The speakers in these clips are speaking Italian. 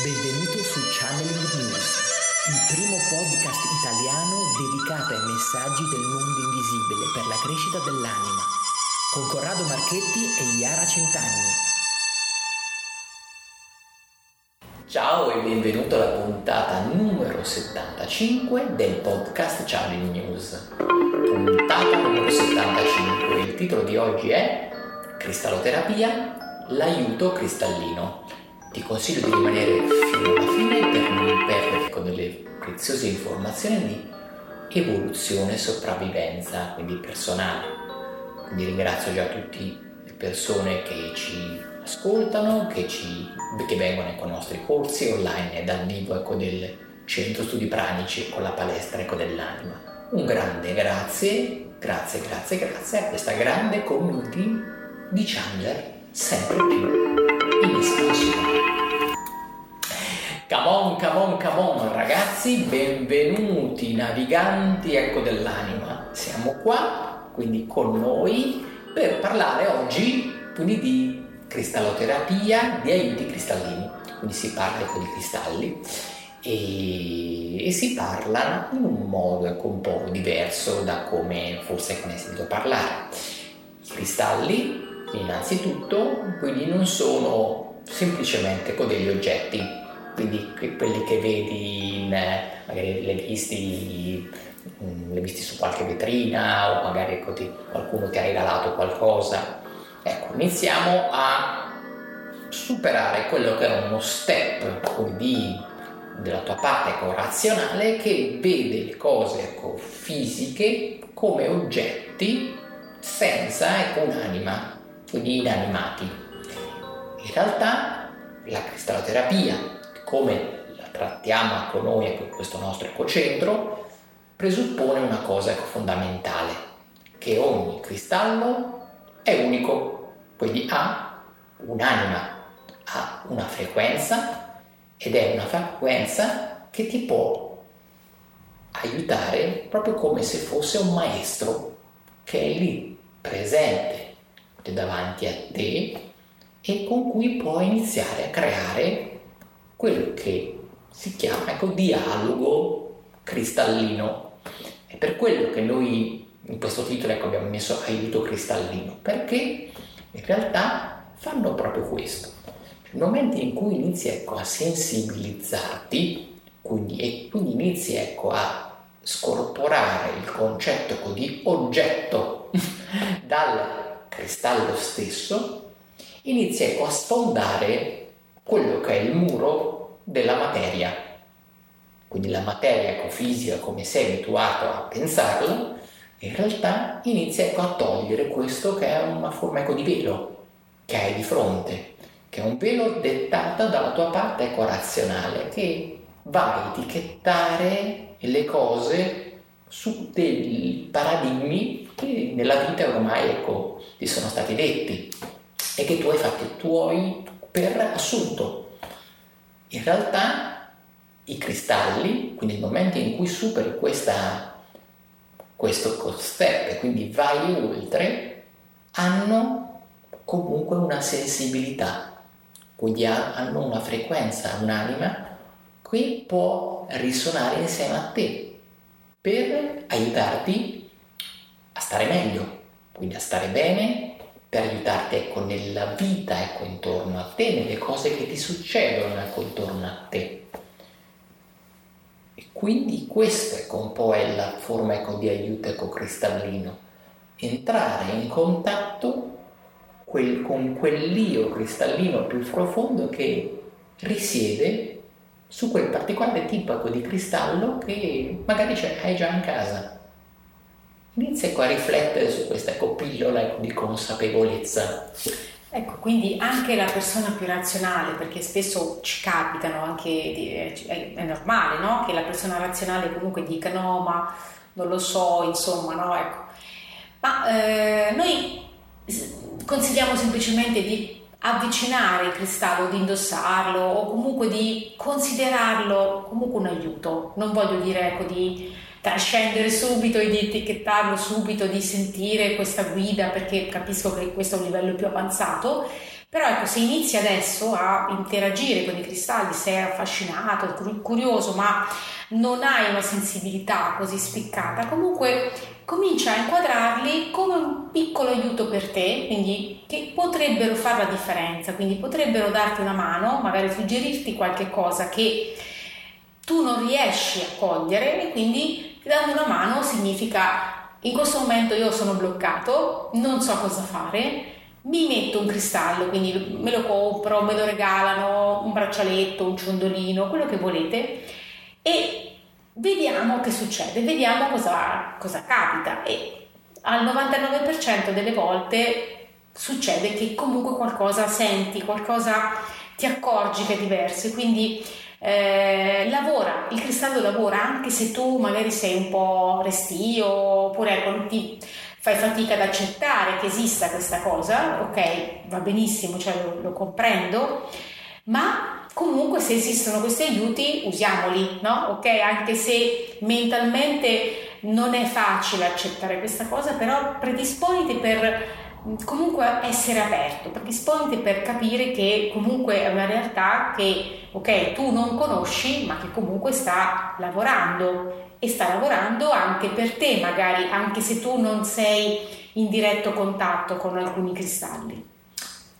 Benvenuto su Channeling News, il primo podcast italiano dedicato ai messaggi del mondo invisibile per la crescita dell'anima, con Corrado Marchetti e Iara Centanni. Ciao e benvenuto alla puntata numero 75 del podcast Channeling News. Puntata numero 75. Il titolo di oggi è Cristalloterapia, l'aiuto cristallino ti consiglio di rimanere fino alla fine per non perderti con delle preziose informazioni di evoluzione e sopravvivenza, quindi personale. Quindi ringrazio già tutte le persone che ci ascoltano, che, ci, che vengono con i nostri corsi online dal vivo ecco, del centro studi pranici con la palestra ecco, dell'anima. Un grande grazie, grazie, grazie, grazie a questa grande community di Chandler sempre più. Come on, come on, come on, ragazzi, benvenuti naviganti ecco dell'anima. Siamo qua, quindi con noi, per parlare oggi quindi di cristalloterapia, di aiuti cristallini. Quindi si parla ecco di cristalli e, e, si parla in un modo ecco, un po' diverso da come forse ne hai sentito parlare. I cristalli, innanzitutto, quindi non sono semplicemente ecco, degli oggetti quindi quelli che vedi in, magari le visti, mm, le visti su qualche vetrina o magari ecco, qualcuno ti ha regalato qualcosa. Ecco, iniziamo a superare quello che era uno step di, della tua parte ecco, razionale che vede le cose ecco, fisiche come oggetti senza ecco, un'anima, quindi inanimati. Realtà la cristalloterapia come la trattiamo con noi con questo nostro ecocentro, presuppone una cosa fondamentale, che ogni cristallo è unico, quindi ha un'anima, ha una frequenza ed è una frequenza che ti può aiutare proprio come se fosse un maestro che è lì presente davanti a te e con cui puoi iniziare a creare quello che si chiama ecco, dialogo cristallino. È per quello che noi in questo titolo ecco, abbiamo messo aiuto cristallino, perché in realtà fanno proprio questo. Nel momento in cui inizi ecco, a sensibilizzarti, quindi, e quindi inizi ecco, a scorporare il concetto ecco, di oggetto dal cristallo stesso, inizi ecco, a sfondare quello che è il muro della materia. Quindi la materia ecofisica, come sei abituato a pensarla, in realtà inizia a togliere questo che è una forma ecco, di velo che hai di fronte, che è un velo dettato dalla tua parte ecco, razionale, che va a etichettare le cose su dei paradigmi che nella vita ormai ecco, ti sono stati detti e che tu hai fatto i tuoi per assunto. In realtà i cristalli, quindi nel momento in cui superi questa, questo step e quindi vai oltre, hanno comunque una sensibilità, quindi hanno una frequenza, un'anima che può risuonare insieme a te per aiutarti a stare meglio, quindi a stare bene per aiutarti ecco, nella vita ecco, intorno a te, nelle cose che ti succedono ecco, intorno a te. E quindi questa ecco, un po' è la forma ecco, di aiuto ecco, cristallino, entrare in contatto quel, con quell'io cristallino più profondo che risiede su quel particolare tipo ecco, di cristallo che magari hai già in casa. Inizia ecco, a riflettere su questa pillola di consapevolezza. Ecco, quindi anche la persona più razionale, perché spesso ci capitano anche, è, è normale, no? Che la persona razionale comunque dica no, ma non lo so, insomma, no? Ecco. Ma eh, noi consigliamo semplicemente di avvicinare il cristallo, di indossarlo o comunque di considerarlo comunque un aiuto. Non voglio dire ecco di trascendere subito e di etichettarlo subito, di sentire questa guida perché capisco che questo è un livello più avanzato, Però ecco, se inizi adesso a interagire con i cristalli, sei affascinato, curioso, ma non hai una sensibilità così spiccata, comunque comincia a inquadrarli come un piccolo aiuto per te, quindi che potrebbero fare la differenza, quindi potrebbero darti una mano, magari suggerirti qualche cosa che tu non riesci a cogliere e quindi dando una mano significa in questo momento io sono bloccato, non so cosa fare, mi metto un cristallo, quindi me lo compro, me lo regalano, un braccialetto, un ciondolino, quello che volete e vediamo che succede, vediamo cosa, cosa capita. E al 99% delle volte succede che comunque qualcosa senti, qualcosa ti accorgi che è diverso, quindi eh, lavora, il cristallo lavora anche se tu magari sei un po' restio oppure ecco, ti fai fatica ad accettare che esista questa cosa, ok, va benissimo, cioè lo, lo comprendo, ma comunque se esistono questi aiuti usiamoli, no? Ok, anche se mentalmente non è facile accettare questa cosa, però predisponiti per comunque essere aperto, predisponiti per capire che comunque è una realtà che, ok, tu non conosci, ma che comunque sta lavorando e sta lavorando anche per te, magari anche se tu non sei in diretto contatto con alcuni cristalli.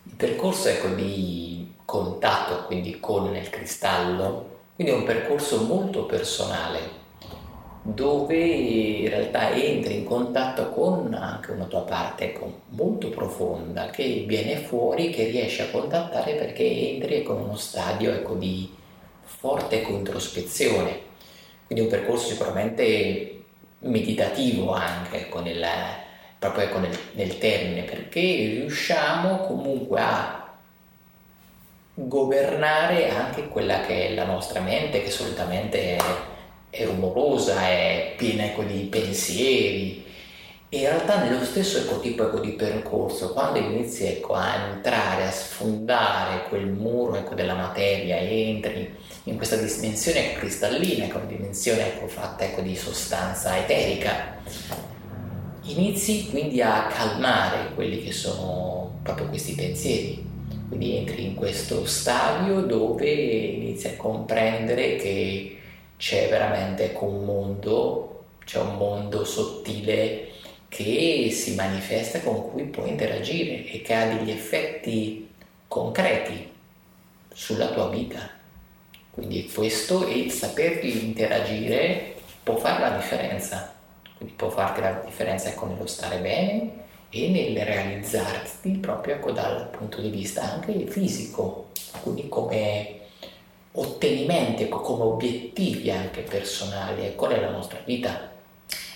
Il percorso ecco, di contatto quindi con il cristallo, quindi è un percorso molto personale dove in realtà entri in contatto con anche una tua parte ecco, molto profonda che viene fuori, che riesci a contattare perché entri con uno stadio ecco, di forte introspezione quindi un percorso sicuramente meditativo anche con il, proprio ecco nel, nel termine, perché riusciamo comunque a governare anche quella che è la nostra mente, che solitamente è, è rumorosa, è piena ecco, di pensieri. E in realtà nello stesso ecco, tipo ecco, di percorso, quando inizi ecco, a entrare, a sfondare quel muro ecco, della materia, entri in questa dimensione cristallina, che è una dimensione ecco, fatta ecco, di sostanza eterica, inizi quindi a calmare quelli che sono proprio questi pensieri. Quindi entri in questo stadio dove inizi a comprendere che c'è veramente un mondo, c'è un mondo sottile che si manifesta con cui puoi interagire e che ha degli effetti concreti sulla tua vita. Quindi questo e il saper interagire può fare la differenza, quindi può farti la differenza ecco, nello stare bene e nel realizzarti proprio ecco, dal punto di vista anche fisico, quindi come ottenimenti, ecco, come obiettivi anche personali ecco, nella nostra vita.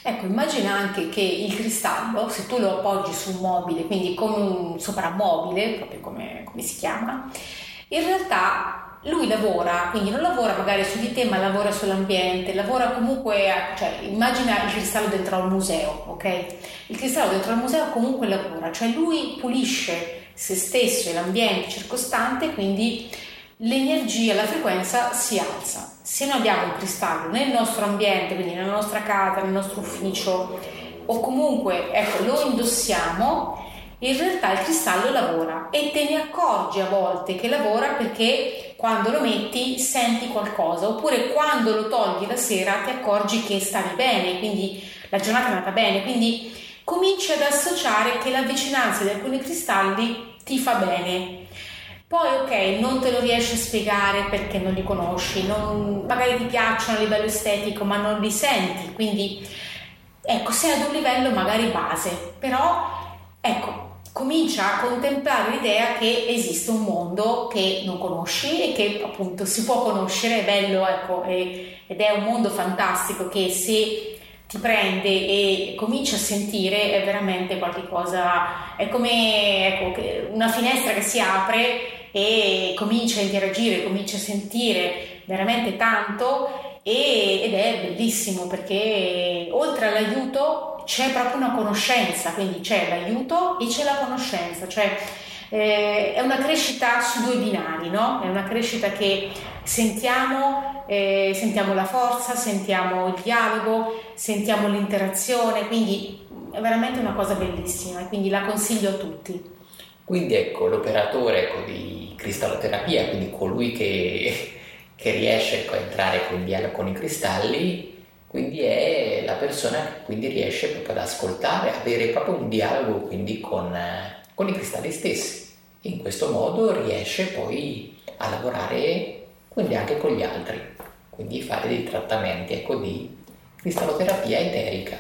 Ecco, immagina anche che il cristallo, se tu lo appoggi su un mobile, quindi come un soprammobile, proprio come, come si chiama, in realtà lui lavora, quindi non lavora magari su di te, ma lavora sull'ambiente, lavora comunque, cioè immagina il cristallo dentro al museo, ok? Il cristallo dentro al museo comunque lavora, cioè lui pulisce se stesso e l'ambiente circostante, quindi l'energia, la frequenza si alza. Se noi abbiamo un cristallo nel nostro ambiente, quindi nella nostra casa, nel nostro ufficio, o comunque ecco, lo indossiamo, in realtà il cristallo lavora e te ne accorgi a volte che lavora perché quando lo metti senti qualcosa oppure quando lo togli la sera ti accorgi che stavi bene, quindi la giornata è andata bene, quindi cominci ad associare che la vicinanza di alcuni cristalli ti fa bene. Poi ok, non te lo riesci a spiegare perché non li conosci, non, magari ti piacciono a livello estetico ma non li senti, quindi ecco, sei ad un livello magari base, però ecco, comincia a contemplare l'idea che esiste un mondo che non conosci e che appunto si può conoscere, è bello, ecco, è, ed è un mondo fantastico che se ti prende e cominci a sentire è veramente qualcosa, è come ecco, una finestra che si apre e comincia a interagire, comincia a sentire veramente tanto e, ed è bellissimo perché oltre all'aiuto c'è proprio una conoscenza, quindi c'è l'aiuto e c'è la conoscenza, cioè eh, è una crescita su due binari, no? È una crescita che sentiamo, eh, sentiamo la forza, sentiamo il dialogo, sentiamo l'interazione, quindi è veramente una cosa bellissima e quindi la consiglio a tutti. Quindi ecco l'operatore ecco, di cristalloterapia, quindi colui che, che riesce ecco, a entrare in dialogo con i cristalli, quindi è la persona che quindi riesce proprio ad ascoltare, avere proprio un dialogo quindi con, con i cristalli stessi. In questo modo riesce poi a lavorare quindi anche con gli altri, quindi fare dei trattamenti ecco, di cristalloterapia eterica.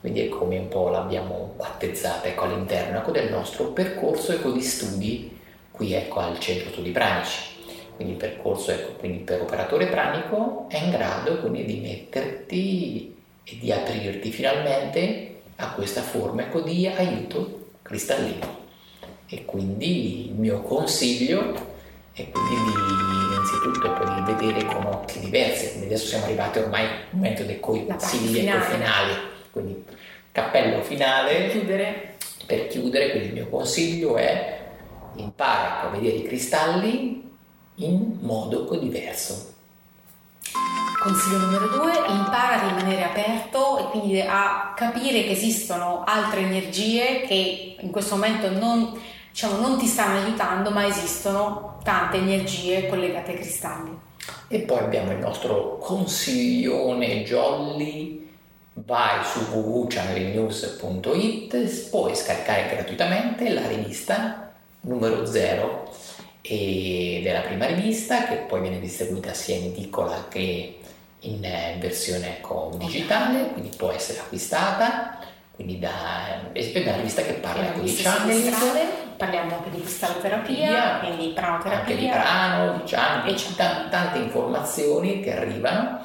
Quindi è come un po' l'abbiamo battezzata ecco, all'interno ecco, del nostro percorso ecco, di studi qui ecco, al Centro Studi Pranici. Quindi il percorso ecco, quindi per operatore pranico è in grado quindi di metterti e di aprirti finalmente a questa forma ecco, di aiuto cristallino. E quindi il mio consiglio è quindi di innanzitutto poi di vedere con occhi diversi, quindi adesso siamo arrivati ormai al momento dei consigli finale. finali, quindi cappello finale per chiudere. per chiudere, quindi il mio consiglio è impara a vedere i cristalli in modo diverso. Consiglio numero due, impara a rimanere aperto e quindi a capire che esistono altre energie che in questo momento non diciamo, non ti stanno aiutando, ma esistono tante energie collegate ai cristalli. E poi abbiamo il nostro consiglione jolly, vai su www.channelnews.it, puoi scaricare gratuitamente la rivista numero 0 ed è la prima rivista che poi viene distribuita sia in edicola che in versione digitale, quindi può essere acquistata quindi da, è una rivista che parla di channel, parliamo anche di cristalloterapia, quindi pranoterapia. Anche di prano, di channel, e c- t- tante informazioni che arrivano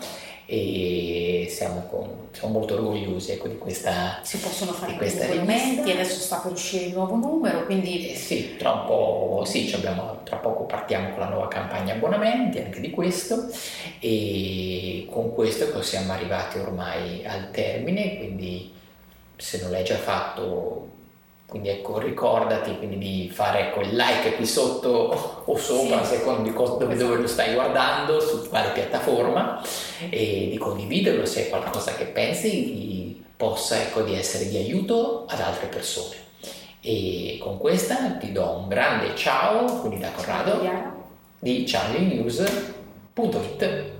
e siamo, con, siamo molto orgogliosi ecco, di questa Si possono fare questi abbonamenti, adesso sta per uscire il nuovo numero, quindi... Eh sì, tra un po', sì, abbiamo, tra poco partiamo con la nuova campagna abbonamenti, anche di questo, e con questo siamo arrivati ormai al termine, quindi se non l'hai già fatto, quindi ecco, ricordati quindi di fare il like qui sotto o sopra, sì. secondo di cosa, dove, dove, lo stai guardando, su quale piattaforma, e di condividerlo se è qualcosa che pensi possa ecco, di essere di aiuto ad altre persone. E con questa ti do un grande ciao, quindi da Corrado, di channelnews.it.